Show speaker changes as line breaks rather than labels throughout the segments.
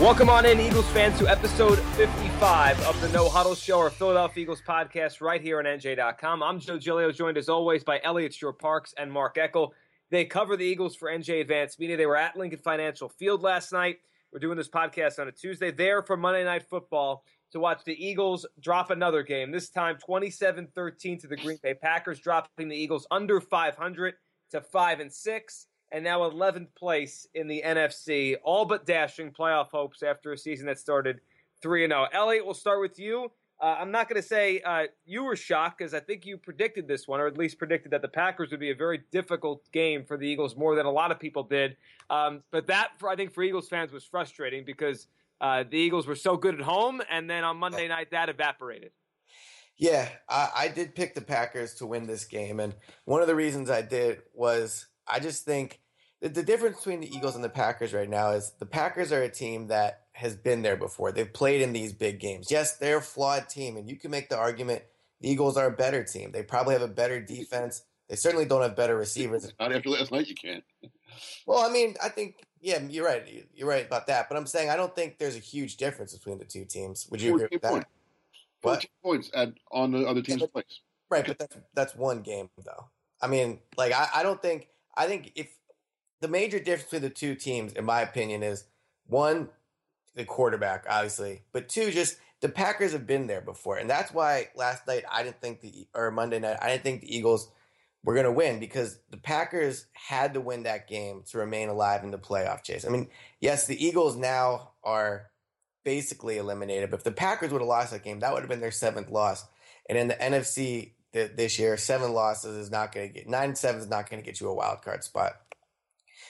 Welcome on in, Eagles fans, to episode 55 of the No Huddle Show, our Philadelphia Eagles podcast, right here on NJ.com. I'm Joe Giglio, joined as always by Elliot Shorr-Parks and Mark Eckel. They cover the Eagles for NJ Advanced Media. They were at Lincoln Financial Field last night. We're doing this podcast on a Tuesday. There for Monday Night Football to watch the Eagles drop another game. This time 27 13 to the Green Bay Packers, dropping the Eagles under 500 to 5 and 6 and now 11th place in the NFC, all but dashing playoff hopes after a season that started 3 0. Elliot, we'll start with you. Uh, I'm not going to say uh, you were shocked because I think you predicted this one, or at least predicted that the Packers would be a very difficult game for the Eagles more than a lot of people did. Um, but that, for, I think, for Eagles fans was frustrating because uh, the Eagles were so good at home, and then on Monday night that evaporated.
Yeah, I, I did pick the Packers to win this game, and one of the reasons I did was I just think the, the difference between the Eagles and the Packers right now is the Packers are a team that has been there before. They've played in these big games. Yes, they're a flawed team, and you can make the argument the Eagles are a better team. They probably have a better defense. They certainly don't have better receivers.
Not after last night, you can't.
Well, I mean, I think yeah, you're right. You're right about that. But I'm saying I don't think there's a huge difference between the two teams. Would you agree with that?
Points. What? points at, on the other team's
yeah,
place.
Right, but that's that's one game though. I mean, like I, I don't think I think if the major difference between the two teams, in my opinion, is one, the quarterback, obviously, but two, just the Packers have been there before, and that's why last night I didn't think the or Monday night I didn't think the Eagles were going to win because the Packers had to win that game to remain alive in the playoff chase. I mean, yes, the Eagles now are basically eliminated, but if the Packers would have lost that game, that would have been their seventh loss. And in the NFC this year, seven losses is not going to get nine seven is not going to get you a wild card spot.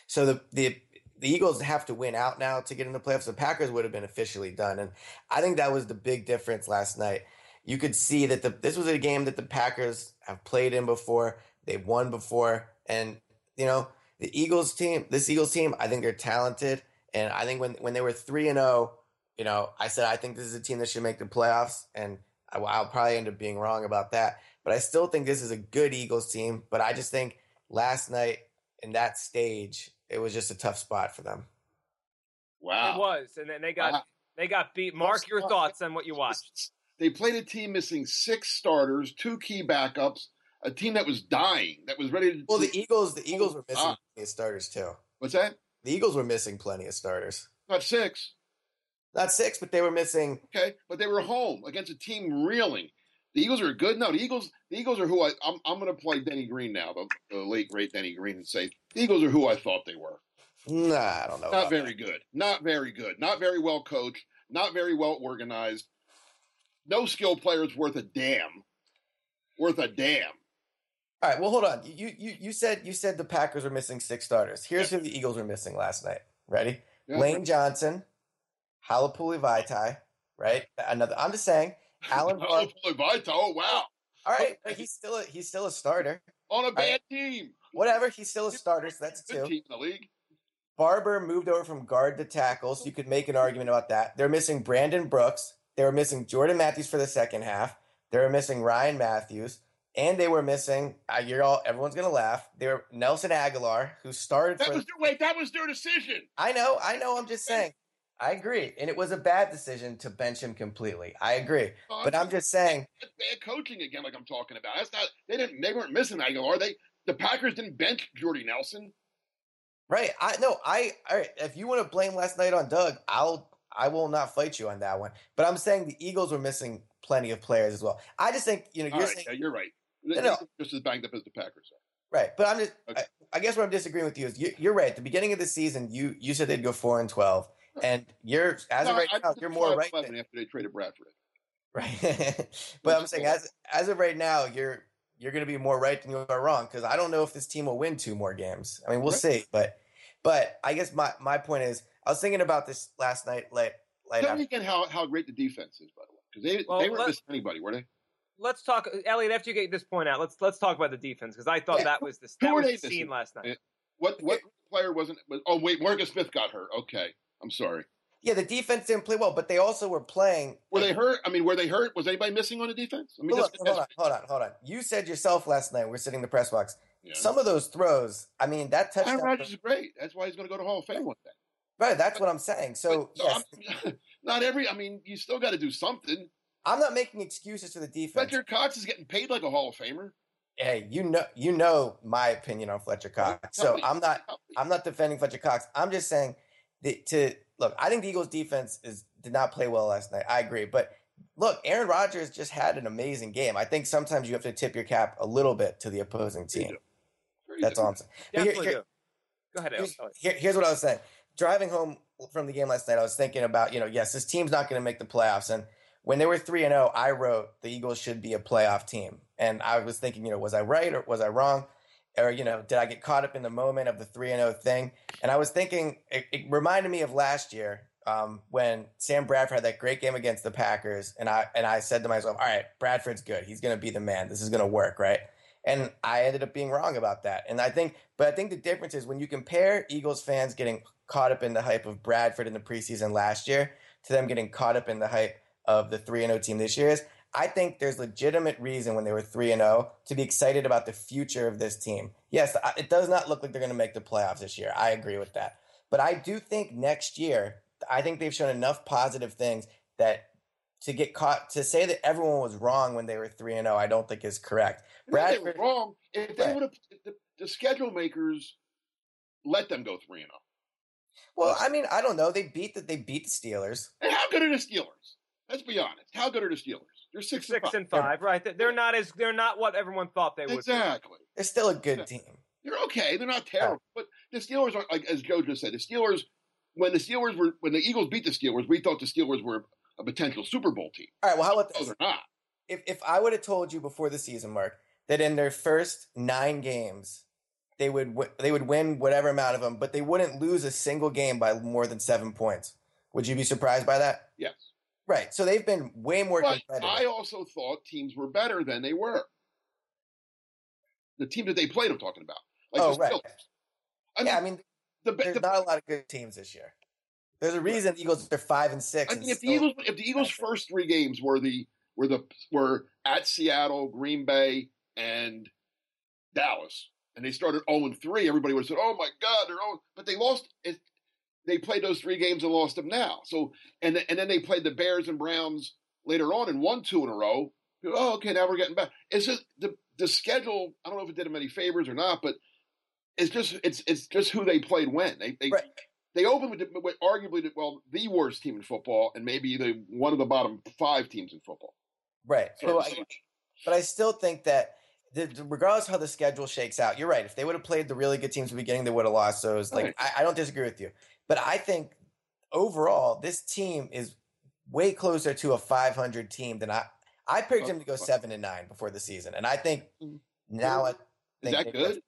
So the the the Eagles have to win out now to get in the playoffs. The Packers would have been officially done, and I think that was the big difference last night. You could see that the this was a game that the Packers have played in before. They've won before, and you know the Eagles team, this Eagles team, I think they're talented, and I think when when they were three and zero, oh, you know, I said I think this is a team that should make the playoffs, and I, I'll probably end up being wrong about that. But I still think this is a good Eagles team. But I just think last night in that stage, it was just a tough spot for them.
Wow,
it was, and then they got wow. they got beat. Mark, your thoughts on what you watched?
They played a team missing six starters, two key backups, a team that was dying, that was ready to.
Well, the Eagles, the Eagles were missing ah. plenty of starters too.
What's that?
The Eagles were missing plenty of starters.
Not six.
Not six, but they were missing.
Okay, but they were home against a team reeling. The Eagles are good. No, the Eagles. The Eagles are who I. I'm. I'm going to play Denny Green now, the, the, late great Denny Green, and say the Eagles are who I thought they were.
Nah, I don't know.
Not very that. good. Not very good. Not very well coached. Not very well organized. No skill players worth a damn. Worth a damn.
All right. Well, hold on. You you you said you said the Packers were missing six starters. Here's yeah. who the Eagles were missing last night. Ready? Yeah. Lane Johnson, Halapoulivaati, Vaitai. Right. Another. I'm just saying.
Allen Bar- Oh wow!
All right, he's still a, he's still a starter
on a bad right. team.
Whatever, he's still a starter, so that's two.
Team in the league.
Barber moved over from guard to tackle, so you could make an argument about that. They're missing Brandon Brooks. They were missing Jordan Matthews for the second half. They were missing Ryan Mathews, and they were missing. Uh, you're all everyone's gonna laugh. They were Nelson Agholor, who started.
That
for,
was their, wait. That was their decision.
I know. I know. I'm just saying. I agree, and it was a bad decision to bench him completely. I agree, oh, but I'm just saying
bad coaching again, like I'm talking about. That's not they didn't they weren't missing Agholor. They the Packers didn't bench Jordy Nelson.
Right. I no. I all right. If you want to blame last night on Doug, I'll I will not fight you on that one. But I'm saying the Eagles were missing plenty of players as well. I just think you know you're
right,
saying
yeah, you're right. No, no, just as banged up as the Packers are.
Right, but I'm just. Okay. I, I, guess what I'm disagreeing with you is you, are right. At the beginning of the season, you you said they'd go four and twelve. And you're as no, of right I, now, you're more right.
Than, after they traded Bradford.
Right, but I'm saying as as of right now, you're you're going to be more right than you are wrong because I don't know if this team will win two more games. I mean, we'll right. see, but but I guess my my point is, I was thinking about this last night. Late, late.
Tell me again how how great the defense is, by the way, because they well, they weren't missing anybody, were they?
Let's talk, Elliot. After you get this point out, let's let's talk about the defense because I thought yeah. that was the that was the scene last night.
Eh, what what player wasn't? Oh wait, Morgan Smith got hurt. Okay, I'm sorry.
Yeah, the defense didn't play well, but they also were playing.
Were they hurt? I mean, were they hurt? Was anybody missing on the defense? I mean,
hold, on, hold on, hold on, hold on. You said yourself last night. We are sitting in the press box. Yeah. Some of those throws. I mean, that touchdown.
Aaron Rodgers is great. That's why he's going to go to Hall of Fame one day.
Right, that's what I'm saying. So,
But,
yes,
not every. I mean, you still got to do something.
I'm not making excuses for the defense.
Fletcher Cox is getting paid like a Hall of Famer.
Hey, you know, you know my opinion on Fletcher Cox. So I'm not. I'm not defending Fletcher Cox. I'm just saying that to look. I think the Eagles' defense is did not play well last night. I agree, but look, Aaron Rodgers just had an amazing game. I think sometimes you have to tip your cap a little bit to the opposing team.
do. Sure you
That's
do.
all I'm saying. But here- here-
Go ahead,
here's, here- here's what I was saying. Driving home from the game last night, I was thinking about, you know, yes, this team's not going to make the playoffs. And when they were 3 and 0, I wrote the Eagles should be a playoff team. And I was thinking, you know, was I right or was I wrong? Or, you know, did I get caught up in the moment of the 3 and 0 thing? And I was thinking, it, it reminded me of last year um, when Sam Bradford had that great game against the Packers. And I, and I said to myself, all right, Bradford's good. He's going to be the man. This is going to work, right? And I ended up being wrong about that. And I think, but I think the difference is when you compare Eagles fans getting caught up in the hype of Bradford in the preseason last year to them getting caught up in the hype of the 3 0 team this year is I think there's legitimate reason when they were 3 and 0 to be excited about the future of this team. Yes, it does not look like they're going to make the playoffs this year. I agree with that. But I do think next year, I think they've shown enough positive things that to get caught to say that everyone was wrong when they were 3 and 0 I don't think is correct.
That they were wrong. If they would have, the, the schedule makers let them go three and zero.
Well, I mean, I don't know. They beat the they beat the Steelers.
And how good are the Steelers? Let's be honest. How good are the Steelers? They're six,
Six
and
and five, right? They're- They're not as they're not what everyone thought they
five.
would.
Exactly.
They're still a good
Yeah.
team.
They're okay. They're not terrible. But the Steelers are like as Joe just said. The Steelers, when the Steelers were when the Eagles beat the Steelers, we thought the Steelers were a potential Super Bowl team.
All right. Well, how about
No,
this?
they're not.
If if I would have told you before the season, Mark, that in their first nine games they would wi- they would win whatever amount of them, but they wouldn't lose a single game by more than seven points, would you be surprised by that?
Yes.
Right. So they've been way more
But
competitive.
I also thought teams were better than they were. The team that they played, I'm talking about. Like
oh,
the
right.
I mean,
I mean,
the,
there's
the,
not a lot of good teams this year. There's a reason the Eagles are five and six.
I
and
mean, if the Eagles, if the Eagles' first three games were the were the were at Seattle, Green Bay, and Dallas, and they started zero and three, everybody would have said, "Oh my God, they're oh," but they lost. They played those three games and lost them now. So and and then they played the Bears and Browns later on and won two in a row. Oh, okay, now we're getting back. It's just the the schedule. I don't know if it did them any favors or not, but it's just it's it's just who they played when they they
Right.
they opened with, the, with arguably the, well the worst team in football and maybe the one of the bottom five teams in football.
right.
So,
I, but I still think that regardless of how the schedule shakes out, you're right. If they would have played the really good teams at the beginning, they would have lost. So it's like
Right.
I, I don't disagree with you, but I think overall this team is way closer to a 500 team than I. I picked them to go seven and nine before the season, and I think
Mhm.
now I
Is that
they-
good?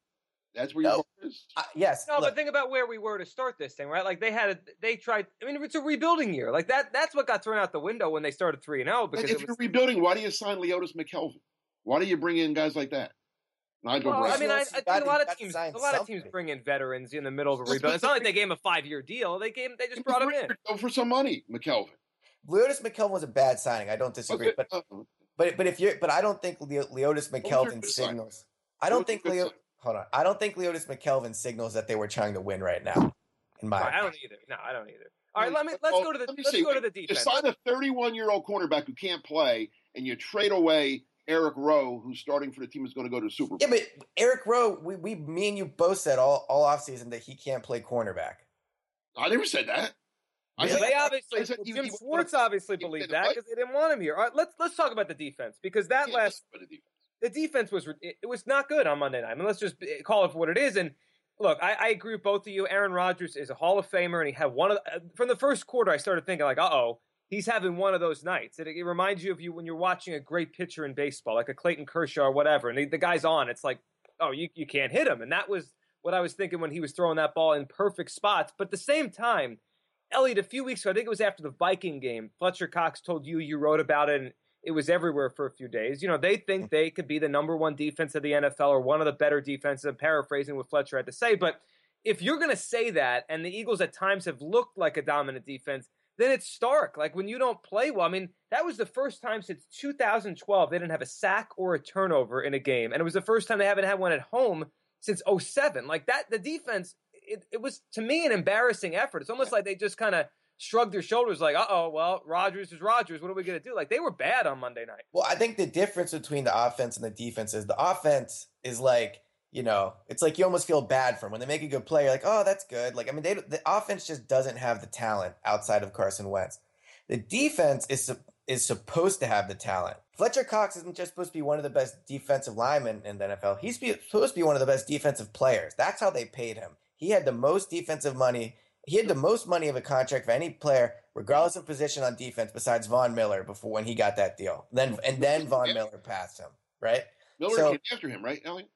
That's where your
No.
heart is.
Yes,
No,
look,
but think about where we were to start this thing, right? Like they had, a, they tried. I mean, it's a rebuilding year. Like that. That's what got thrown out the window when they started three and zero
And
because
if
it
you're rebuilding, why do you sign Leodis McKelvin? Why do you bring in guys like that? Nigel
Well, I mean, I, I think a lot of teams, a lot of teams bring in veterans in the middle of a rebuild. It's not like they gave him a five year deal. They gave, they just brought him in.
For some money, McKelvin.
Leodis McKelvin was a bad signing. I don't disagree,
Okay,
but
uh,
but but if you're but I don't think Leo,
Leodis
McKelvin
good signs.
signals. I don't think
good
Leo.
signs.
Hold on. I don't think Leodis McKelvin signals that they were trying to win right now. In my
Right, I don't either. No, I don't either. All right, let me let's
well,
go to the
let
let's
see.
go to the
you
defense.
sign a 31 year old cornerback who can't play, and you trade away Eric Rowe, who's starting for the team, is going to go to the Super Bowl.
Yeah, but Eric Rowe, we, we me and you both said all all offseason that he can't play cornerback.
I never said that. I
Really?
said,
They obviously,
I said you-
Jim
you-
Schwartz obviously believed that because they didn't want him here. All right, let's let's talk about the defense because that
Yeah,
last
that's what it is.
the defense was it, it was not good on Monday night. I mean, let's just eh, call it for what it is. And look, I, I agree with both of you. Aaron Rodgers is a Hall of Famer, and he had one of the, uh, from the first quarter. I started thinking like, uh oh, he's having one of those nights. It, it reminds you of you when you're watching a great pitcher in baseball, like a Clayton Kershaw or whatever, and the, the guy's on. It's like, oh, you you can't hit him, and that was what I was thinking when he was throwing that ball in perfect spots. But at the same time. Elliot, a few weeks ago, I think it was after the Viking game, Fletcher Cox told you you wrote about it, and it was everywhere for a few days. You know, they think mm. they could be the number one defense of the NFL or one of the better defenses. I'm paraphrasing what Fletcher had to say. But if you're going to say that, and the Eagles at times have looked like a dominant defense, then it's stark. Like when you don't play well, I mean, that was the first time since 2012 they didn't have a sack or a turnover in a game. And it was the first time they haven't had one at home since 07. Like that, the defense it, it was to me an embarrassing effort. It's almost like they just kind of shrugged their shoulders, like, "Uh oh, well, Rodgers is Rodgers. What are we gonna do?" Like they were bad on Monday night.
Well, I think the difference between the offense and the defense is the offense is like you know, it's like you almost feel bad for them when they make a good play. You're like, oh, that's good. Like, I mean, they the offense just doesn't have the talent outside of Carson Wentz. The defense is is supposed to have the talent. Fletcher Cox isn't just supposed to be one of the best defensive linemen in the NFL. He's supposed to be one of the best defensive players. That's how they paid him. He had the most defensive money. He had the most money of a contract for any player, regardless of position on defense, besides Von Miller before when he got that deal. Then and then Von Miller passed him, right?
Miller so, came after him, right, Ellie?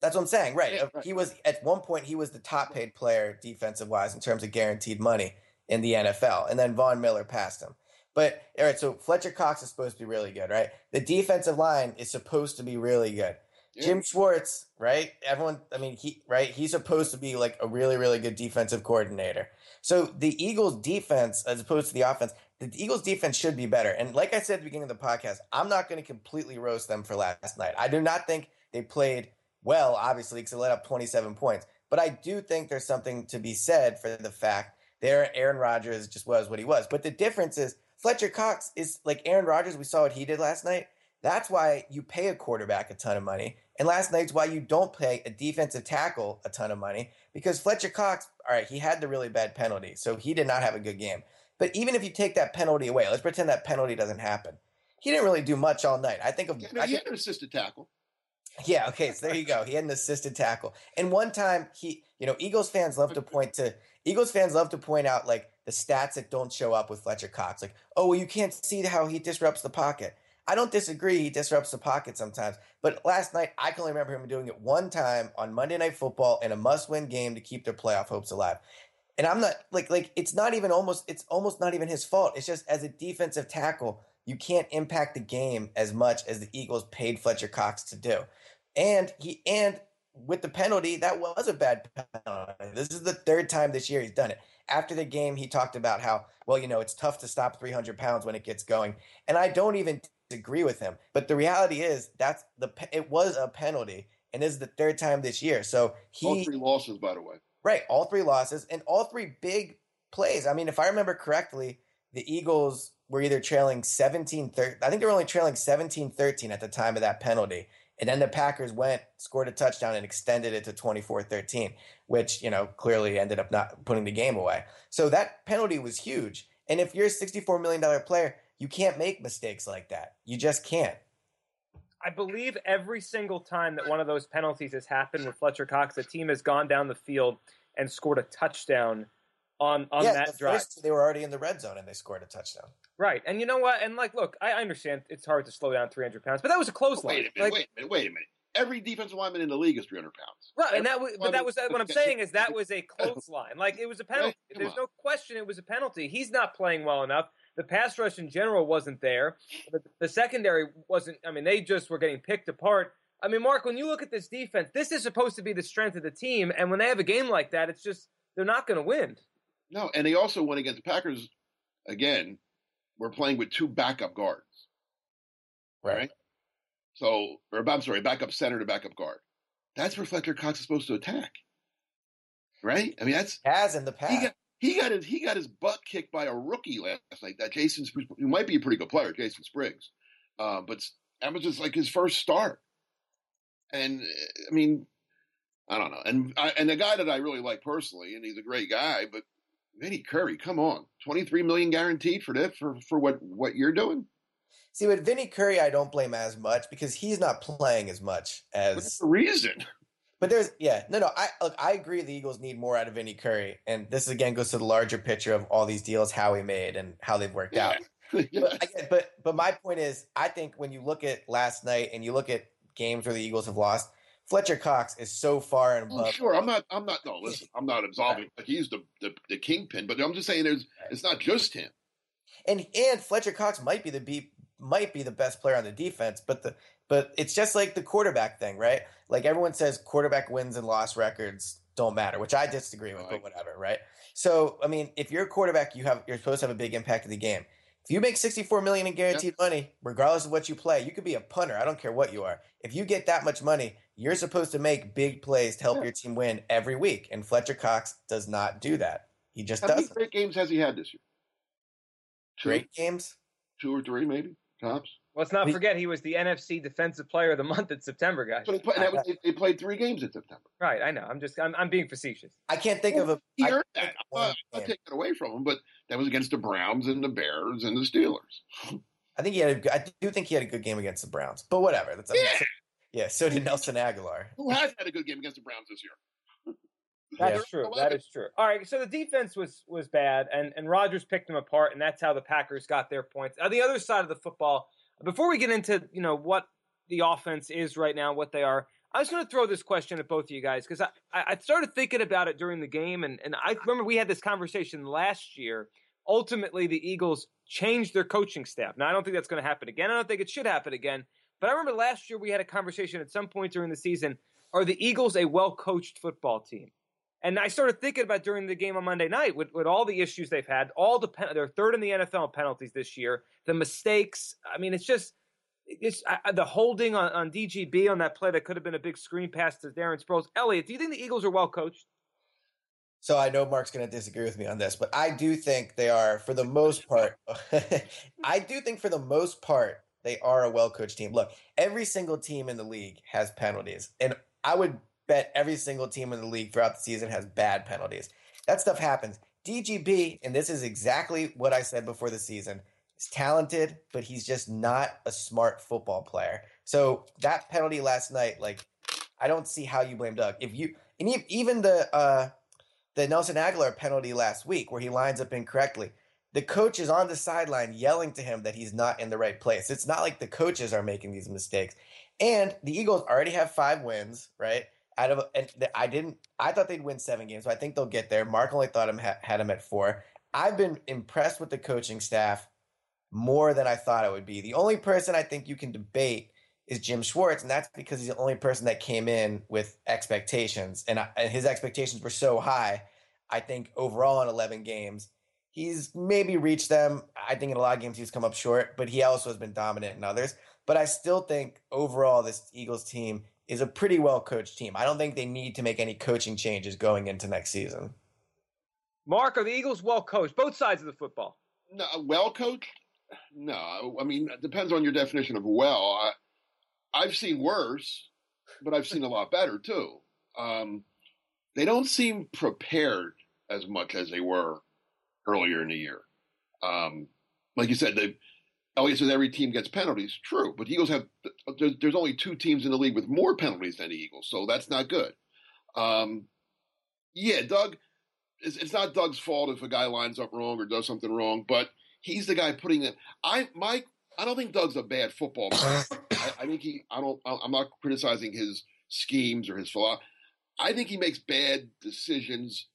That's what I'm saying, right? Right? He was at one point he was the top paid player defensive wise in terms of guaranteed money in the NFL, and then Von Miller passed him. But all right, so Fletcher Cox is supposed to be really good, right? The defensive line is supposed to be really good. Yeah. Jim Schwartz, right? Everyone, I mean, he right, he's supposed to be like a really, really good defensive coordinator. So the Eagles' defense, as opposed to the offense, the Eagles' defense should be better. And like I said at the beginning of the podcast, I'm not going to completely roast them for last night. I do not think they played well, obviously, because they let up 27 points. But I do think there's something to be said for the fact there Aaron Rodgers just was what he was. But the difference is Fletcher Cox is like Aaron Rodgers. We saw what he did last night. That's why you pay a quarterback a ton of money. And last night's why you don't pay a defensive tackle a ton of money because Fletcher Cox, all right, he had the really bad penalty. So he did not have a good game. But even if you take that penalty away, let's pretend that penalty doesn't happen. He didn't really do much all night. I think of
yeah, no,
I
he had an assisted tackle.
Yeah, okay, so there you go. He had an assisted tackle. And one time he, you know, Eagles fans love to point to Eagles fans love to point out like the stats that don't show up with Fletcher Cox. Like, oh well, you can't see how he disrupts the pocket. I don't disagree, he disrupts the pocket sometimes. But last night I can only remember him doing it one time on Monday Night Football in a must-win game to keep their playoff hopes alive. And I'm not like like it's not even almost it's almost not even his fault. It's just as a defensive tackle, you can't impact the game as much as the Eagles paid Fletcher Cox to do. And he and with the penalty, that was a bad penalty. This is the third time this year he's done it. After the game, he talked about how, well, you know, it's tough to stop 300 pounds when it gets going. And I don't even disagree with him. But the reality is that's the it was a penalty, and this is the third time this year. So he
all three losses, by the way.
Right, all three losses and all three big plays. I mean, if I remember correctly, the Eagles were either trailing 17 13. I think they were only trailing 17 13 at the time of that penalty. And then the Packers went, scored a touchdown, and extended it to 24 13, which, you know, clearly ended up not putting the game away. So that penalty was huge. And if you're a $64 million player, you can't make mistakes like that. You just can't.
I believe every single time that one of those penalties has happened with Fletcher Cox, the team has gone down the field and scored a touchdown on on
yeah,
that
the
drive.
First, they were already in the red zone and they scored a touchdown.
Right, and you know what? And like, look, I understand it's hard to slow down 300 pounds, but that was a close line.
Wait a minute,
like,
wait a minute, wait a minute. Every defensive lineman in the league is 300 pounds.
Right, and that was, but that was what I'm saying is that was a close line. Like it was a penalty.
Right,
There's
on.
no question it was a penalty. He's not playing well enough. The pass rush in general wasn't there. The, the secondary wasn't. I mean, they just were getting picked apart. I mean, Mark, when you look at this defense, this is supposed to be the strength of the team, and when they have a game like that, it's just they're not going to win.
No, and they also went against the Packers again. We're playing with two backup guards.
Right.
Right. So, or I'm sorry, backup center to backup guard. That's where Fletcher Cox is supposed to attack. Right? I mean, that's
Has in the past.
he got he got his he got his butt kicked by a rookie last night. That Jason Spriggs, who might be a pretty good player, Jason Spriggs, uh, but that was just like his first start. And I mean, I don't know. And I, and the guy that I really like personally, and he's a great guy, but Vinny Curry, come on, twenty three million guaranteed for this for for what what you're doing.
See, with Vinny Curry, I don't blame as much because he's not playing as much
What's
as.
the reason?
But there's, yeah, no, no. I look, I agree. The Eagles need more out of Vinny Curry, and this again goes to the larger picture of all these deals how he made and how they've worked out. But, but but my point is, I think when you look at last night and you look at games where the Eagles have lost, Fletcher Cox is so far and
Oh,
above.
sure. I'm not. I'm not. No, listen. I'm not absolving. Like he's the, the the kingpin, but I'm just saying. There's. It's not just him.
and and Fletcher Cox might be the be might be the best player on the defense, but the but it's just like the quarterback thing, right? Like everyone says, quarterback wins and loss records don't matter, which I disagree with,
Right.
but whatever, right? So I mean, if you're a quarterback, you have you're supposed to have a big impact in the game. If you make 64 million in guaranteed yeah. money, regardless of what you play, you could be a punter. I don't care what you are. If you get that much money, you're supposed to make big plays to help yeah. your team win every week. And Fletcher Cox does not do that. He just
How
doesn't.
How many great games has he had this year?
Two, great games?
Two or three, maybe, tops.
Let's not forget he was the NFC Defensive Player of the Month in September, guys.
So they, was, they, played three games in September.
Right, I know. I'm just I'm, I'm being facetious.
I can't think well, of a.
He earned that. I'm not, I'm not taking it away from him, but that was against the Browns and the Bears and the Steelers.
I think he had. A, I do think he had a good game against the Browns, but whatever. That's,
yeah.
so, yeah. So did Nelson Agholor.
Who has had a good game against the Browns this year?
That's yeah. true. That is true. All right. So the defense was was bad, and and Rodgers picked them apart, and that's how the Packers got their points. On the other side of the football, before we get into you know what the offense is right now, what they are, I was going to throw this question at both of you guys because I, I started thinking about it during the game, and, and I remember we had this conversation last year. Ultimately, the Eagles changed their coaching staff. Now, I don't think that's going to happen again. I don't think it should happen again. But I remember last year we had a conversation at some point during the season. Are the Eagles a well coached football team? And I started thinking about during the game on Monday night with, with all the issues they've had, all the pen- they're third in the NFL penalties this year, the mistakes. I mean, it's just it's uh, the holding on, on DGB on that play that could have been a big screen pass to Darren Sproles. Elliot, do you think the Eagles are well coached?
So I know Mark's going to disagree with me on this, but I do think they are, for the most part. I do think for the most part they are a well coached team. Look, every single team in the league has penalties, and I would bet every single team in the league throughout the season has bad penalties. That stuff happens. DGB, and this is exactly what I said before the season, is talented, but he's just not a smart football player. So that penalty last night, like, I don't see how you blame Doug. If you and even the uh, the Nelson Agholor penalty last week, where he lines up incorrectly, the coach is on the sideline yelling to him that he's not in the right place. It's not like the coaches are making these mistakes. And the Eagles already have five wins, right? Out of and I didn't I thought they'd win seven games, so I think they'll get there. Mark only thought him had him at four. I've been impressed with the coaching staff more than I thought it would be. The only person I think you can debate is Jim Schwartz, and that's because he's the only person that came in with expectations, and, I, and his expectations were so high. I think overall in eleven games, he's maybe reached them. I think in a lot of games he's come up short, but he also has been dominant in others. But I still think overall this Eagles team is a pretty well coached team. I don't think they need to make any coaching changes going into next season.
Mark, are the Eagles well coached? Both sides of the football.
No, well coached? No. I mean, it depends on your definition of well. I, have seen worse, but I've seen a lot better too. Um, they don't seem prepared as much as they were earlier in the year. Um, like you said, they Elliot says every team gets penalties. True, but the Eagles have there's, only two teams in the league with more penalties than the Eagles, so that's not good. Um, yeah, Doug, it's, it's, not Doug's fault if a guy lines up wrong or does something wrong, but he's the guy putting it. I Mike, I don't think Doug's a bad football player. I, I, think he. I don't. I'm not criticizing his schemes or his philosophy. I think he makes bad decisions,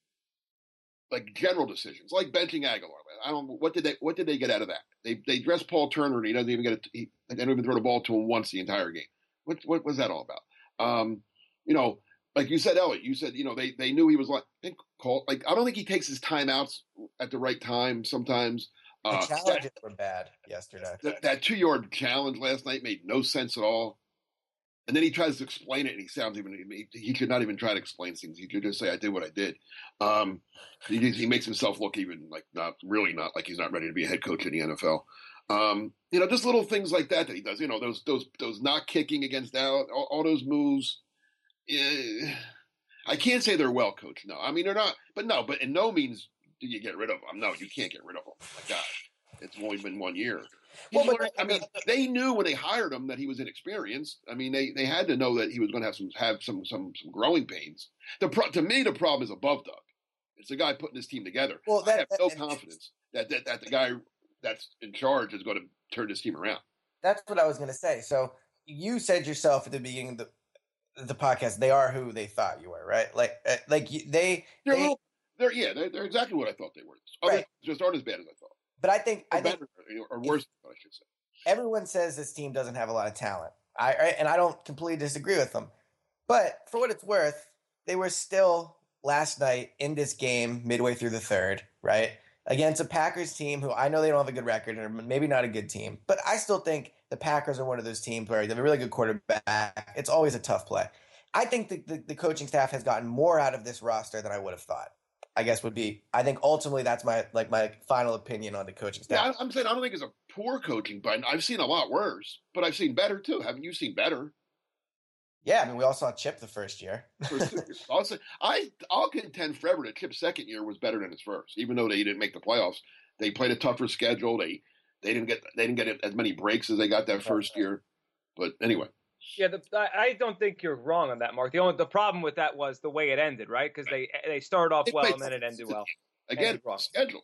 like general decisions, like benching Agholor. I don't. What did they? What did they get out of that? They they dress Paul Turner and he doesn't even get it. He, they don't even throw the ball to him once the entire game. What what was that all about? Um, you know, like you said, Elliot, you said you know they they knew he was like think call like I don't think he takes his timeouts at the right time sometimes.
The uh, challenges that, were bad yesterday.
That, that two yard challenge last night made no sense at all. And then he tries to explain it, and he sounds even he, he should not even try to explain things. He could just say, "I did what I did." Um, he, he makes himself look even like not really not like he's not ready to be a head coach in the NFL. Um, you know, just little things like that that he does. You know, those those those not kicking against out, all, all those moves. Eh, I can't say they're well coached. No, I mean they're not. But no, but in no means do you get rid of them. No, you can't get rid of them. My gosh, it's only been one year. Well, but, I mean, they knew when they hired him that he was inexperienced. I mean, they, they had to know that he was going to have some have some some some growing pains. The pro, to me, the problem is above Doug. It's the guy putting this team together. Well, that, I have no that, confidence that, that that the guy that's in charge is going to turn this team around.
That's what I was going to say. So you said yourself at the beginning of the the podcast, they are who they thought you were, right? Like, uh, like they
they're,
they,
little, they're yeah, they're, they're, exactly what I thought they were. Right. just aren't as bad as I thought.
But I think
or
I think
better, or worse, I should say.
Everyone says this team doesn't have a lot of talent. I, and I don't completely disagree with them. But for what it's worth, they were still last night in this game midway through the third, right? against a Packers team who I know they don't have a good record or maybe not a good team, but I still think the Packers are one of those teams where they have a really good quarterback. It's always a tough play. I think the, the, the coaching staff has gotten more out of this roster than I would have thought. I guess would be. I think ultimately that's my like my final opinion on the coaching staff.
Yeah, I'm saying I don't think it's a poor coaching, but I've seen a lot worse. But I've seen better too. Haven't you seen better?
Yeah, I mean we all saw Chip the first year.
I'll say I I'll contend forever that Chip's second year was better than his first, even though they didn't make the playoffs. They played a tougher schedule. They they didn't get they didn't get as many breaks as they got that first year. But anyway.
Yeah, the, I don't think you're wrong on that, Mark. The only the problem with that was the way it ended, right? Because they they started off well and then it ended well.
Again, wrong. schedule.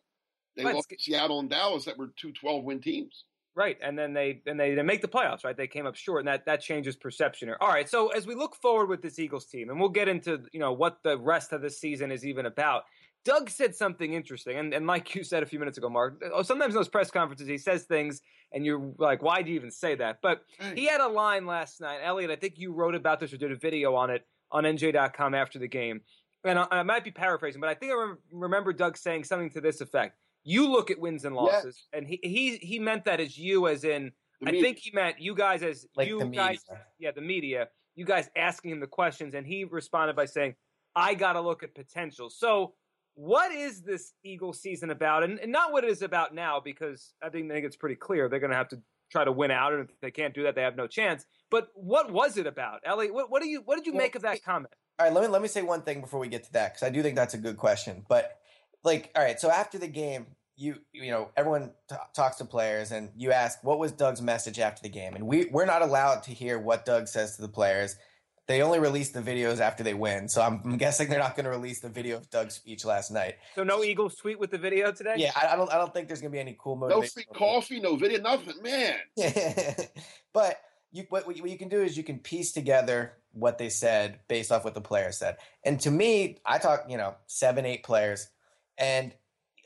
They but lost Seattle and Dallas that were two 12 win teams.
Right, and then they and they, they make the playoffs. Right, they came up short, and that that changes perception here. All right, so as we look forward with this Eagles team, and we'll get into you know what the rest of the season is even about. Doug said something interesting, and, and like you said a few minutes ago, Mark, oh, sometimes in those press conferences he says things, and you're like, why do you even say that? But he had a line last night, Elliot. I think you wrote about this or did a video on it on NJ.com after the game, and I, I might be paraphrasing, but I think I remember Doug saying something to this effect: "You look at wins and losses," yes. and he he he meant that as you, as in I think he meant you guys as
like
you guys, yeah, the media, you guys asking him the questions, and he responded by saying, "I got to look at potential." So what is this Eagle season about? And, and, not what it is about now, because I think, I think it's pretty clear they're going to have to try to win out, and if they can't do that, they have no chance. But what was it about, Ellie? What, what do you what did you well, make of that comment?
All right, let me let me say one thing before we get to that, because I do think that's a good question. But like, all right, so after the game, you you know everyone t- talks to players, and you ask what was Doug's message after the game, and we we're not allowed to hear what Doug says to the players they only release the videos after they win, so I'm, I'm guessing they're not going to release the video of Doug's speech last night.
So no Eagles tweet with the video today.
Yeah, I, I don't. I don't think there's going to be any cool motivation.
No free coffee, no video, nothing, man.
but you, what, what you can do is you can piece together what they said based off what the player said. And to me, I talk, you know, seven, eight players, and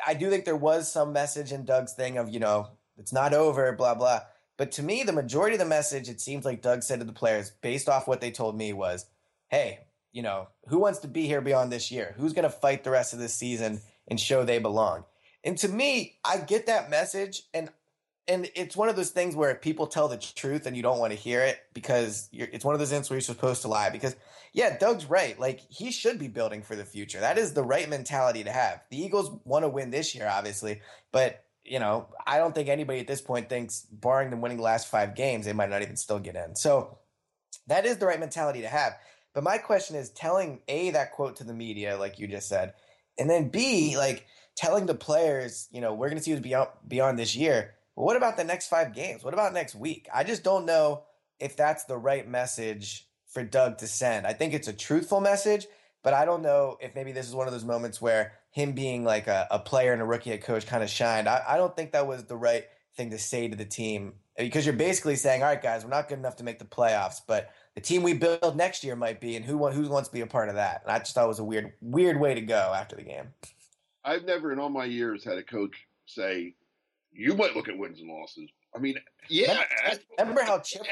I do think there was some message in Doug's thing of, you know, it's not over, blah blah. But to me, the majority of the message, it seems like Doug said to the players, based off what they told me, was, hey, you know, who wants to be here beyond this year? Who's going to fight the rest of this season and show they belong? And to me, I get that message, and and it's one of those things where people tell the truth and you don't want to hear it because it's one of those instances where you're supposed to lie. Because yeah, Doug's right. Like he should be building for the future. That is the right mentality to have. The Eagles want to win this year, obviously, but you know, I don't think anybody at this point thinks, barring them winning the last five games, they might not even still get in. So that is the right mentality to have. But my question is telling A, that quote to the media, like you just said, and then B, like telling the players, you know, we're going to see who's beyond, beyond this year. But what about the next five games? What about next week? I just don't know if that's the right message for Doug to send. I think it's a truthful message, but I don't know if maybe this is one of those moments where him being like a, a player and a rookie head coach kind of shined. I, I don't think that was the right thing to say to the team eh, because you're basically saying, all right, guys, we're not good enough to make the playoffs, but the team we build next year might be, and who who wants to be a part of that? And I just thought it was a weird weird way to go after the game.
I've never in all my years had a coach say, "You might look at wins and losses." I mean, yeah.
Remember how Chip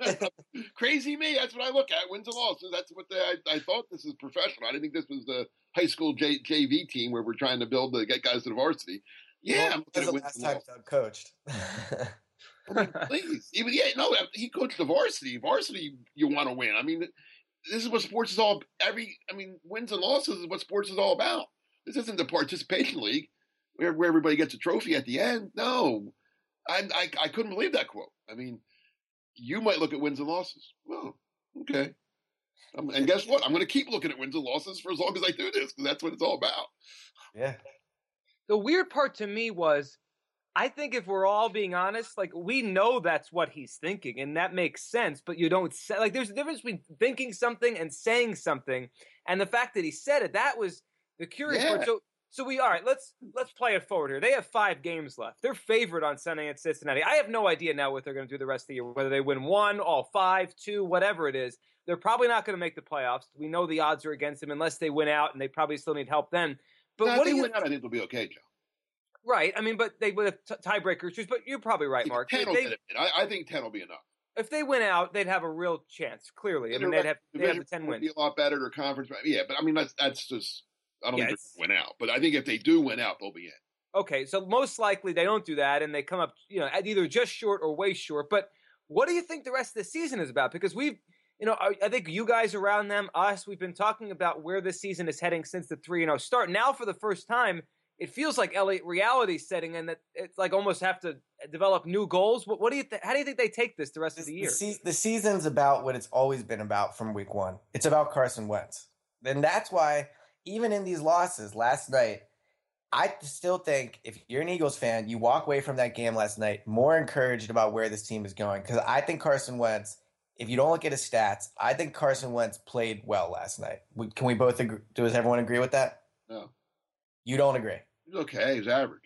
was? Crazy me. That's what I look at. Wins and losses. That's what they, I, I thought this is professional. I didn't think this was the high school J, JV team where we're trying to build to get guys to the varsity. Yeah,
well, that's the last time Doug coached.
I mean, please, even yeah, no, he coached the varsity. Varsity, you want to win. I mean, this is what sports is all. Every, I mean, wins and losses is what sports is all about. This isn't the participation league where, where everybody gets a trophy at the end. No, I, I, I couldn't believe that quote. I mean, you might look at wins and losses. Well, okay. Um, and guess what? I'm going to keep looking at wins and losses for as long as I do this because that's what it's all about.
Yeah.
The weird part to me was, I think if we're all being honest, like we know that's what he's thinking, and that makes sense. But you don't say like there's a difference between thinking something and saying something, and the fact that he said it that was the curious yeah. part. So so we all right. Let's let's play it forward here. They have five games left. They're favored on Sunday at Cincinnati. I have no idea now what they're going to do the rest of the year. Whether they win one, all five, two, whatever it is, they're probably not going to make the playoffs. We know the odds are against them unless they win out, and they probably still need help then.
But no, what do you? Win out, I think they'll be okay, Joe.
Right. I mean, but they would have t- tiebreaker issues. But you're probably right, Mark.
Ten they, I, I think ten will be enough
if they win out, they'd have a real chance. Clearly, I mean, they'd have, they'd have the ten wins.
Be a lot better. Their conference, yeah. But I mean, that's that's just I don't yeah, think they're going to win out, but I think if they do win out, they'll be in.
Okay, so most likely they don't do that, and they come up, you know, either just short or way short. But what do you think the rest of the season is about? Because we've, you know, I, I think you guys around them, us, we've been talking about where this season is heading since the three and zero start. Now, for the first time, it feels like Elliot reality setting, and that it's like almost have to develop new goals. What, what do you? Th- how do you think they take this the rest
the,
of the year?
The, se- the season's about what it's always been about from week one. It's about Carson Wentz, and that's why even in these losses last night I still think if you're an Eagles fan, you walk away from that game last night more encouraged about where this team is going. Because I think Carson Wentz, if you don't look at his stats, I think Carson Wentz played well last night. can we both agree? Does everyone agree with that?
No.
You don't agree?
He's okay. He's average.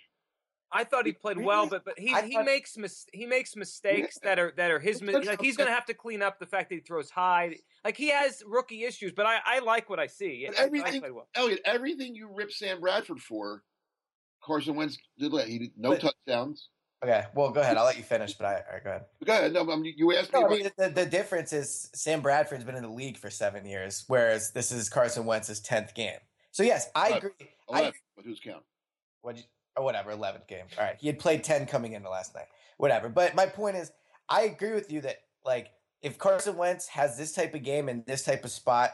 I thought he played well, but but he he makes mis- he makes mistakes yeah. that are that are his like he's going to have to clean up the fact that he throws high. Like he has rookie issues, but I, I like what I see.
I, everything, well. Elliot, everything you rip Sam Bradford for, Carson Wentz did let he did no but, touchdowns.
Okay, well, go ahead. I'll let you finish, but I, all right, go ahead.
Go ahead. No, I mean, you asked me.
No, I mean, the, the difference is Sam Bradford's been in the league for seven years, whereas this is Carson Wentz's tenth game. So yes, I 11, agree.
11,
I agree.
but who's counting?
What or whatever, eleventh game. All right, he had played ten coming into last night. Whatever. But my point is, I agree with you that like if Carson Wentz has this type of game in this type of spot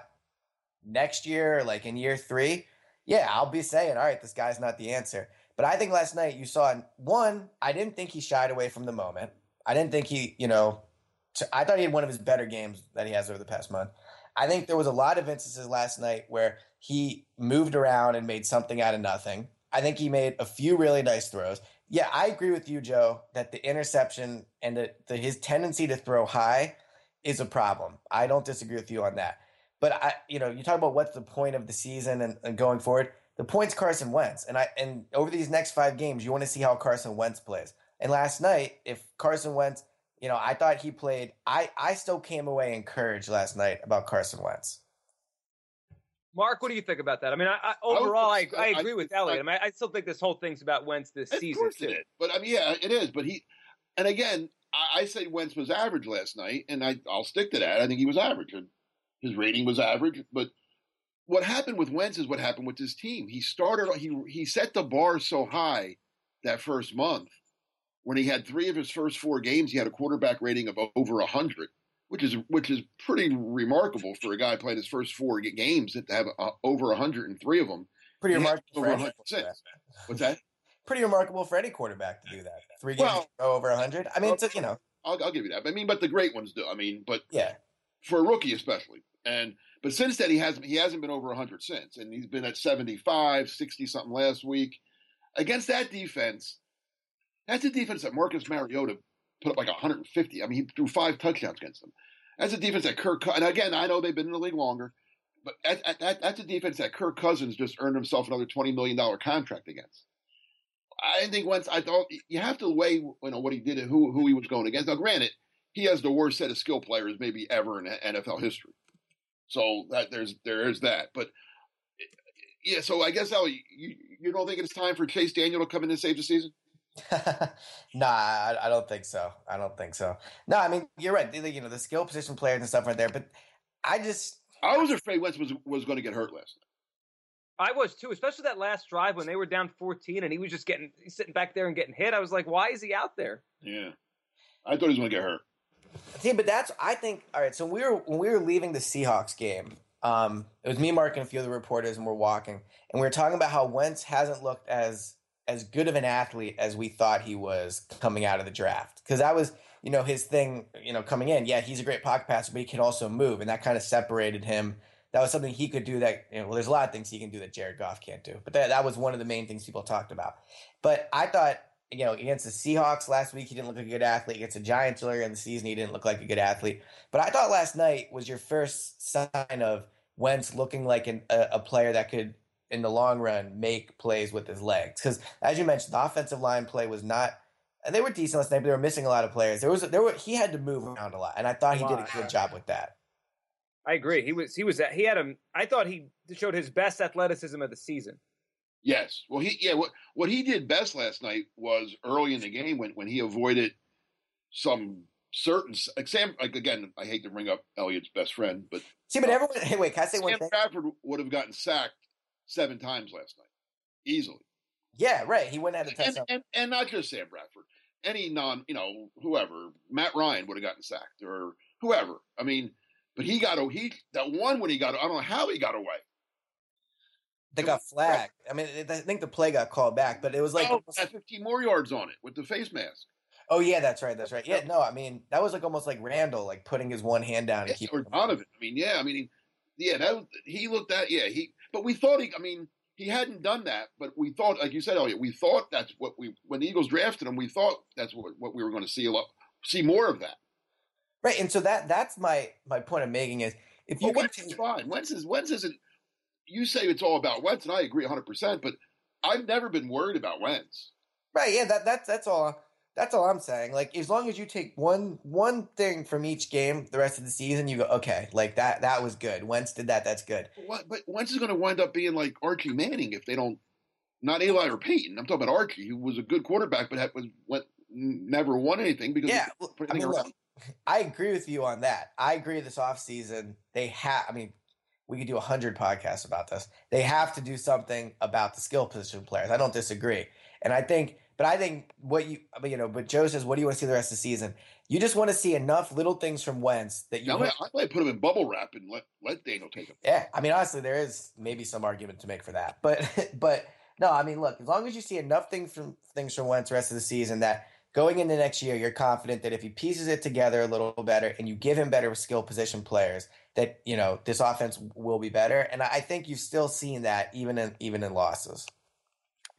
next year, like in year three, yeah, I'll be saying, all right, this guy's not the answer. But I think last night you saw one, I didn't think he shied away from the moment. I didn't think he, you know, I thought he had one of his better games that he has over the past month. I think there was a lot of instances last night where he moved around and made something out of nothing. I think he made a few really nice throws. Yeah, I agree with you, Joe, that the interception and the, the, his tendency to throw high is a problem. I don't disagree with you on that. But I, you know, you talk about what's the point of the season and, and going forward. The point's Carson Wentz, and I and over these next five games, you want to see how Carson Wentz plays. And last night, if Carson Wentz, you know, I thought he played. I I still came away encouraged last night about Carson Wentz.
Mark, what do you think about that? I mean, I, I overall, I, I, agree I, with Elliot. I, mean, I still think this whole thing's about Wentz this
of
season.
Course. It is. But I mean, yeah, it is. But he, and again, I, I say Wentz was average last night, and I, I'll stick to that. I think he was average, and his rating was average. But what happened with Wentz is what happened with his team. He started he he set the bar so high that first month when he had three of his first four games, he had a quarterback rating of over hundred, which is which is pretty remarkable for a guy playing his first four games to have uh, over hundred and three of them.
Pretty remarkable.
Over What's that?
Pretty remarkable for any quarterback to do that. Three games well, over hundred. I mean, it's a, you know.
I'll, I'll give you that. I mean, but the great ones do. I mean, but
yeah,
for a rookie especially, and but since then, he hasn't he hasn't been over 100 since, and he's been at 75, 60 something last week. Against that defense, that's a defense that Marcus Mariota put up like 150. I mean, he threw five touchdowns against them. That's a defense that Kirk. And again, I know they've been in the league longer, but that's a defense that Kirk Cousins just earned himself another 20 million dollar contract against. I think once I thought you have to weigh you know what he did and who who he was going against. Now, granted, he has the worst set of skill players maybe ever in NFL history. So that there's there is that. But yeah, so I guess Ellie, you you don't think it's time for Chase Daniel to come in and save the season?
Nah, I, I, don't think so. I don't think so. No, I mean you're right. You know the skill position players and stuff right there, but I just
I was afraid Wentz was was going to get hurt last night.
I was too, especially that last drive when they were down 14 and he was just getting sitting back there and getting hit. I was like, why is he out there?
Yeah, I thought he was going to get hurt.
See, but that's I think all right. So we were when we were leaving the Seahawks game. Um, it was me, Mark, and a few of the reporters, and we're walking, and we were talking about how Wentz hasn't looked as as good of an athlete as we thought he was coming out of the draft. Because that was, you know, his thing, you know, coming in. Yeah, he's a great pocket passer, but he can also move, and that kind of separated him. That was something he could do. That you know, well, there's a lot of things he can do that Jared Goff can't do, but that that was one of the main things people talked about. But I thought you know, against the Seahawks last week, he didn't look like a good athlete. Against the Giants earlier in the season, he didn't look like a good athlete. But I thought last night was your first sign of Wentz looking like an, a, a, player that could, in the long run, make plays with his legs. Because as you mentioned, the offensive line play was not. And they were decent last night, but they were missing a lot of players. There was there were he had to move around a lot, and I thought he did a good job with that.
I agree. He was he was he had him. I thought he showed his best athleticism of the season.
Yes. Well, he yeah. What what he did best last night was early in the game when when he avoided some certain Sam. Like again, I hate to bring up Elliot's best friend, but
see, but uh, everyone. Hey, wait, can I say
Sam
one thing?
Bradford would have gotten sacked seven times last night, easily.
Yeah, right. He wouldn't have had the
and,
touchdown.
and and not just Sam Bradford. Any non, you know, whoever Matt Ryan would have gotten sacked or whoever. I mean, but he got a he that one when he got I don't know how he got away.
They got flagged. I mean, I think the play got called back, but it was like,
oh, had 15 more yards on it with the face mask.
oh yeah, that's right, that's right. Yeah, no, I mean that was like almost like Randall, like putting his one hand down and
Yeah,
keeping.
or Donovan. I mean, yeah, I mean, yeah, that was, he looked at yeah he, but we thought he. I mean, he hadn't done that, but we thought, like you said, Elliot, we thought that's what we when the Eagles drafted him, we thought that's what, what we were going to see a lot, see more of that.
Right, and so that that's my my point of making is if you
Well,
can
Wentz is fine. Wentz is Wentz isn't. You say it's all about Wentz, and I agree 100. percent But I've never been worried about Wentz.
right, yeah, that that's that's all. That's all I'm saying. Like as long as you take one one thing from each game, the rest of the season, you go okay. Like that that was good. Wentz did that. That's good.
What, but Wentz is going to wind up being like Archie Manning if they don't. Not Eli or Peyton. I'm talking about Archie, who was a good quarterback, but had, was went never won anything because
Yeah, well, I mean, look. I agree with you on that. I agree this offseason, they have, I mean, we could do a 100 podcasts about this. They have to do something about the skill position players. I don't disagree. And I think, but I think what you, uh, I you know, but Joe says, what do you want to see the rest of the season? You just want to see enough little things from Wentz that you.
I might, I might put him in bubble wrap and let let Daniel take him.
yeah, I mean, honestly, there is maybe some argument to make for that, but but no, I mean, look, as long as you see enough things from things from Wentz the rest of the season that going into next year, you're confident that if he pieces it together a little better and you give him better skill position players, that you know this offense will be better. And I think you've still seen that even in even in losses.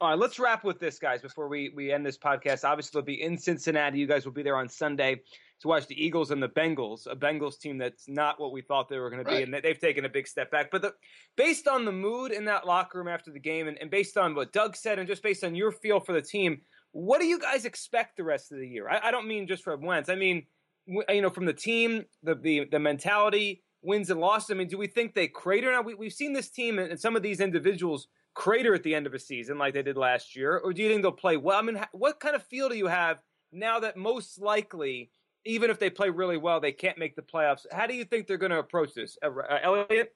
All right, let's wrap with this, guys, before we, we end this podcast. Obviously, they'll be in Cincinnati. You guys will be there on Sunday to watch the Eagles and the Bengals, a Bengals team that's not what we thought they were going to be, and they've taken a big step back. But the, based on the mood in that locker room after the game, and, and based on what Doug said, and just based on your feel for the team, what do you guys expect the rest of the year? I, I don't mean just from Wentz. I mean, you know, from the team, the the, the mentality, wins and losses. I mean, do we think they crater now? We, we've seen this team and, and some of these individuals crater at the end of a season like they did last year, or do you think they'll play well? I mean, what kind of feel do you have now that most likely, even if they play really well, they can't make the playoffs? How do you think they're going to approach this, uh, Elliot?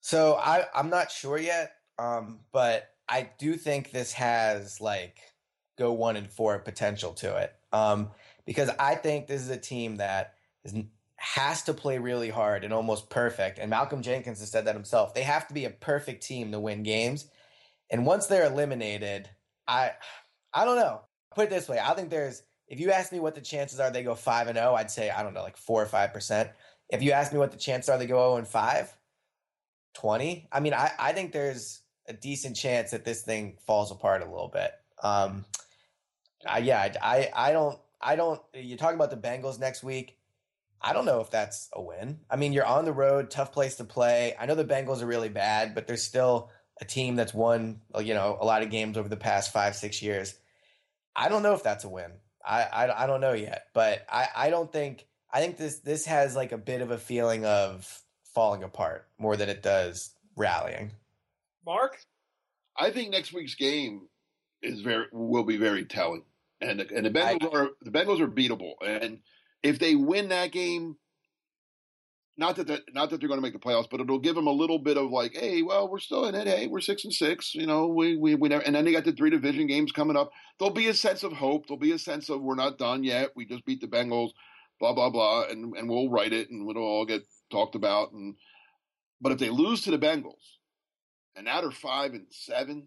So I I'm not sure yet, um, but I do think this has like go one and four potential to it, um, because I think this is a team that is, has to play really hard and almost perfect. And Malcolm Jenkins has said that himself. They have to be a perfect team to win games, and once they're eliminated, I I don't know. Put it this way, I think there's. If you ask me what the chances are they go five and zero, I'd say I don't know, like four or five percent. If you ask me what the chances are they go zero and five, 20 i mean I, I think there's a decent chance that this thing falls apart a little bit um I, yeah I, I don't i don't you talking about the bengals next week i don't know if that's a win. I mean you're on the road tough place to play. I know the bengals are really bad but there's still a team that's won uh, you know a lot of games over the past five six years. I don't know if that's a win. I i, I don't know yet but i i don't think i think this this has like a bit of a feeling of falling apart more than it does rallying.
Mark?
I think next week's game is very will be very telling, and and the Bengals are the Bengals are beatable, and if they win that game, not that the, not that they're going to make the playoffs, but it'll give them a little bit of like, hey, well, we're still in it. Hey, we're six and six. You know, we we we never, and then they got the three division games coming up. There'll be a sense of hope. There'll be a sense of we're not done yet. We just beat the Bengals, blah blah blah, and and we'll write it, and it'll all get talked about. And but if they lose to the Bengals, and now they're five and seven,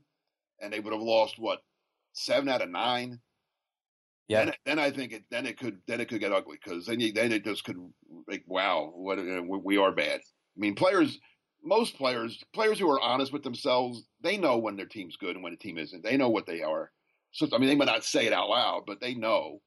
and they would have lost what seven out of nine.
Yeah.
Then, then I think it then it could then it could get ugly because then you, then it just could like wow what uh, we, we are bad. I mean players most players players who are honest with themselves they know when their team's good and when a team isn't. They know what they are. So I mean they might not say it out loud, but they know.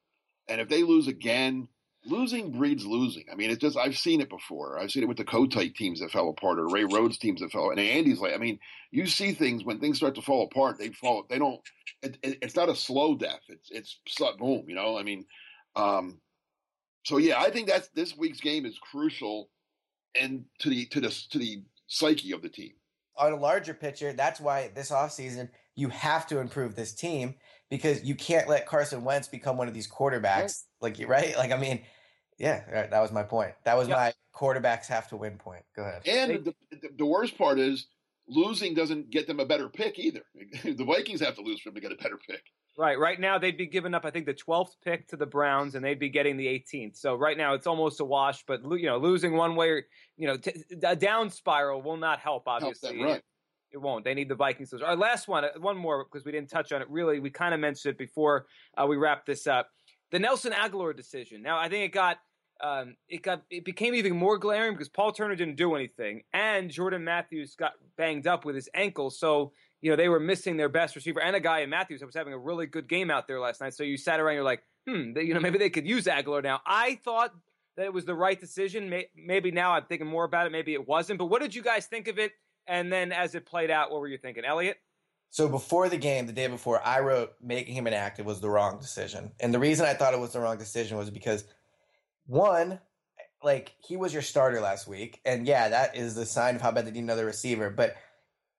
And if they lose again, losing breeds losing. I mean, it's just I've seen it before. I've seen it with the Kotite teams that fell apart, or Ray Rhodes teams that fell. And Andy's like, I mean, you see things when things start to fall apart. They fall. They don't. It, it, it's not a slow death. It's it's boom. You know. I mean, um, so yeah, I think that's this week's game is crucial, and to the to the to the psyche of the team.
On a larger picture, that's why this offseason you have to improve this team because you can't let Carson Wentz become one of these quarterbacks. Like you right? Like I mean, yeah, right, that was my point. That was
Yeah.
my quarterbacks have to win point. Go ahead.
And the, the, the worst part is losing doesn't get them a better pick either. the Vikings have to lose for them to get a better pick.
Right. Right now, they'd be giving up, I think, the 12th pick to the Browns, and they'd be getting the 18th. So right now, it's almost a wash. But you know, losing one way, or, you know, t- a down spiral will not help. Obviously,
help them, right.
It won't. They need the Vikings to. Our last one, uh, one more because we didn't touch on it. Really, we kind of mentioned it before uh, we wrap this up. The Nelson Agholor decision. Now, I think it got um, it got it became even more glaring because Paul Turner didn't do anything, and Jordan Matthews got banged up with his ankle. So you know they were missing their best receiver and a guy in Matthews that was having a really good game out there last night. So you sat around, you're like, hmm, they, you know maybe they could use Agholor now. I thought that it was the right decision. Maybe now I'm thinking more about it. Maybe it wasn't. But what did you guys think of it? And then as it played out, what were you thinking, Elliot?
So before the game, the day before, I wrote making him inactive was the wrong decision. And the reason I thought it was the wrong decision was because one, like he was your starter last week, and yeah, that is the sign of how bad they need another receiver. But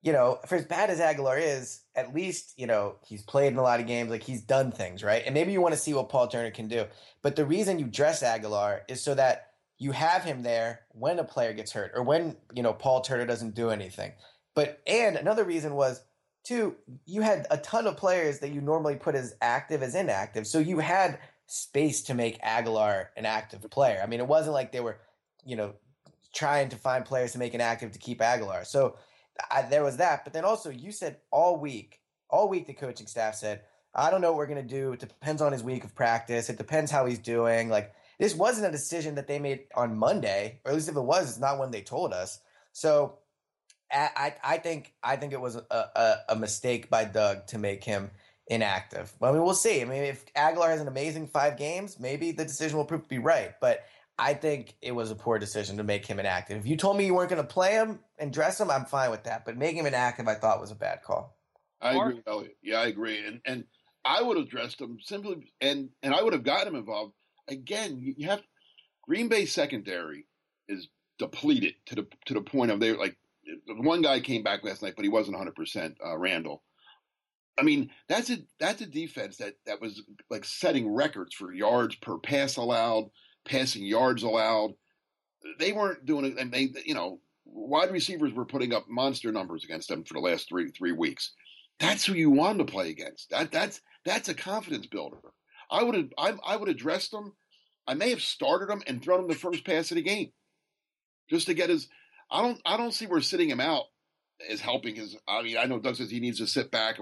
you know, for as bad as Agholor is, at least you know he's played in a lot of games. Like he's done things right, and maybe you want to see what Paul Turner can do. But the reason you dress Agholor is so that you have him there when a player gets hurt or when you know Paul Turner doesn't do anything. But and another reason was two, you had a ton of players that you normally put as active as inactive, so you had space to make Agholor an active player. I mean, it wasn't like they were, you know, trying to find players to make an active to keep Agholor. So I, there was that. But then also, you said all week, all week, the coaching staff said, I don't know what we're going to do. It depends on his week of practice. It depends how he's doing. Like, this wasn't a decision that they made on Monday, or at least if it was, it's not when they told us. So I, I think I think it was a, a, a mistake by Doug to make him inactive. I mean, we'll see. I mean, if Agholor has an amazing five games, maybe the decision will prove to be right. But I think it was a poor decision to make him inactive. If you told me you weren't going to play him and dress him, I'm fine with that. But making him inactive, I thought was a bad call.
I agree, Elliot. Yeah, I agree. And and I would have dressed him simply, and and I would have gotten him involved. Again, you have Green Bay secondary is depleted to the to the point of they're like one guy came back last night, but he wasn't 100 uh, percent. Randall, I mean, that's a that's a defense that that was like setting records for yards per pass allowed, passing yards allowed. They weren't doing it, and they you know wide receivers were putting up monster numbers against them for the last three three weeks. That's who you want to play against. That that's that's a confidence builder. I would have I, I would have dressed them. I may have started him and thrown him the first pass of the game, just to get his. I don't I don't see where sitting him out is helping his. I mean, I know Doug says he needs to sit back.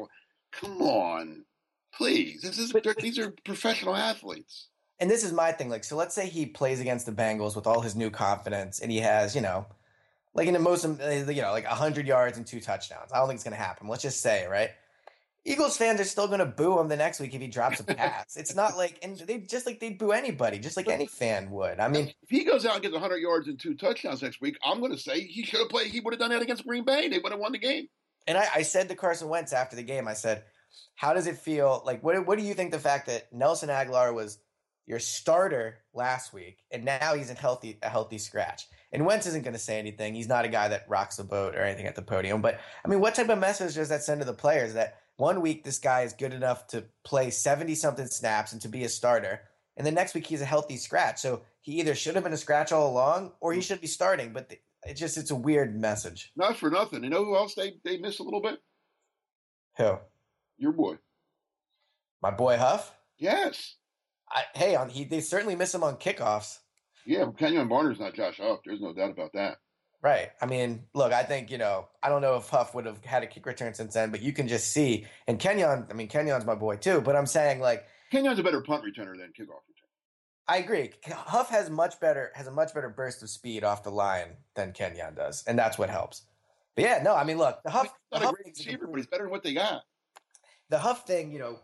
Come on, please. This is these are professional athletes.
And this is my thing. Like, so let's say he plays against the Bengals with all his new confidence, and he has, you know, like in the most, uh, you know, like hundred yards and two touchdowns. I don't think it's going to happen. Let's just say, right? Eagles fans are still going to boo him the next week if he drops a pass. it's not like, and they just like they'd boo anybody, just like any fan would. I mean,
if he goes out and gets 100 yards and two touchdowns next week, I'm going to say he should have played. He would have done that against Green Bay. They would have won the game.
And I, I, said to Carson Wentz after the game, I said, "How does it feel? Like, what what do you think the fact that Nelson Agholor was your starter last week and now he's in healthy a healthy scratch?" And Wentz isn't going to say anything. He's not a guy that rocks the boat or anything at the podium. But I mean, what type of message does that send to the players that one week this guy is good enough to play seventy something snaps and to be a starter, and the next week he's a healthy scratch? So he either should have been a scratch all along or he mm. should be starting. But it just it's a weird message.
Not for nothing. You know who else they they miss a little bit?
Who?
Your boy.
My boy Huff.
Yes.
I, hey, on he they certainly miss him on kickoffs.
Yeah, Kenjon Barner's not Josh Huff. There's no doubt about that.
Right. I mean, look, I think, you know, I don't know if Huff would have had a kick return since then, but you can just see. And Kenjon, I mean, Kenjon's my boy too, but I'm saying like
Kenjon's a better punt returner than kickoff returner.
I agree. Huff has much better has a much better burst of speed off the line than Kenjon does, and that's what helps. But yeah, no, I mean, look, the Huff,
he's
not the
a great receiver, but he's better than what they got.
The Huff thing, you know,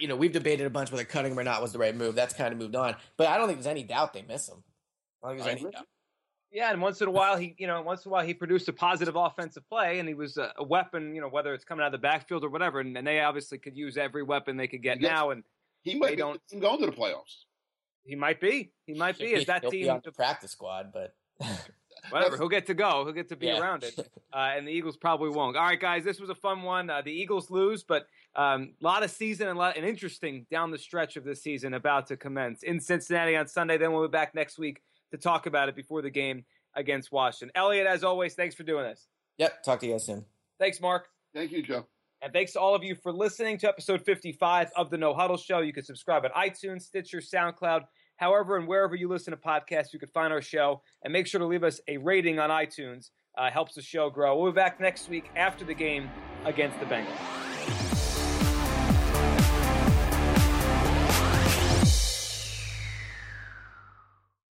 you know, we've debated a bunch whether cutting him or not was the right move. That's kind of moved on, but I don't think there's any doubt they miss him. I don't think there's any doubt.
Yeah, and once in a while he, you know, once in a while he produced a positive offensive play, and he was a, a weapon, you know, whether it's coming out of the backfield or whatever. And, and they obviously could use every weapon they could get now. And
he might don't going to the playoffs.
He might be. He might be. Is that
He'll
team
be on the practice squad? But
whatever. He'll get to go. He'll get to be yeah. around it. Uh, and the Eagles probably won't. All right, guys. This was a fun one. Uh, the Eagles lose, but a um, lot of season and, lot, and interesting down the stretch of this season about to commence in Cincinnati on Sunday. Then we'll be back next week to talk about it before the game against Washington. Elliot, as always, thanks for doing this.
Yep. Talk to you guys soon.
Thanks, Mark.
Thank you, Joe.
And thanks to all of you for listening to episode 55 of the No Huddle Show. You can subscribe at iTunes, Stitcher, SoundCloud, however, and wherever you listen to podcasts, you can find our show. And make sure to leave us a rating on iTunes. Uh, helps the show grow. We'll be back next week after the game against the Bengals.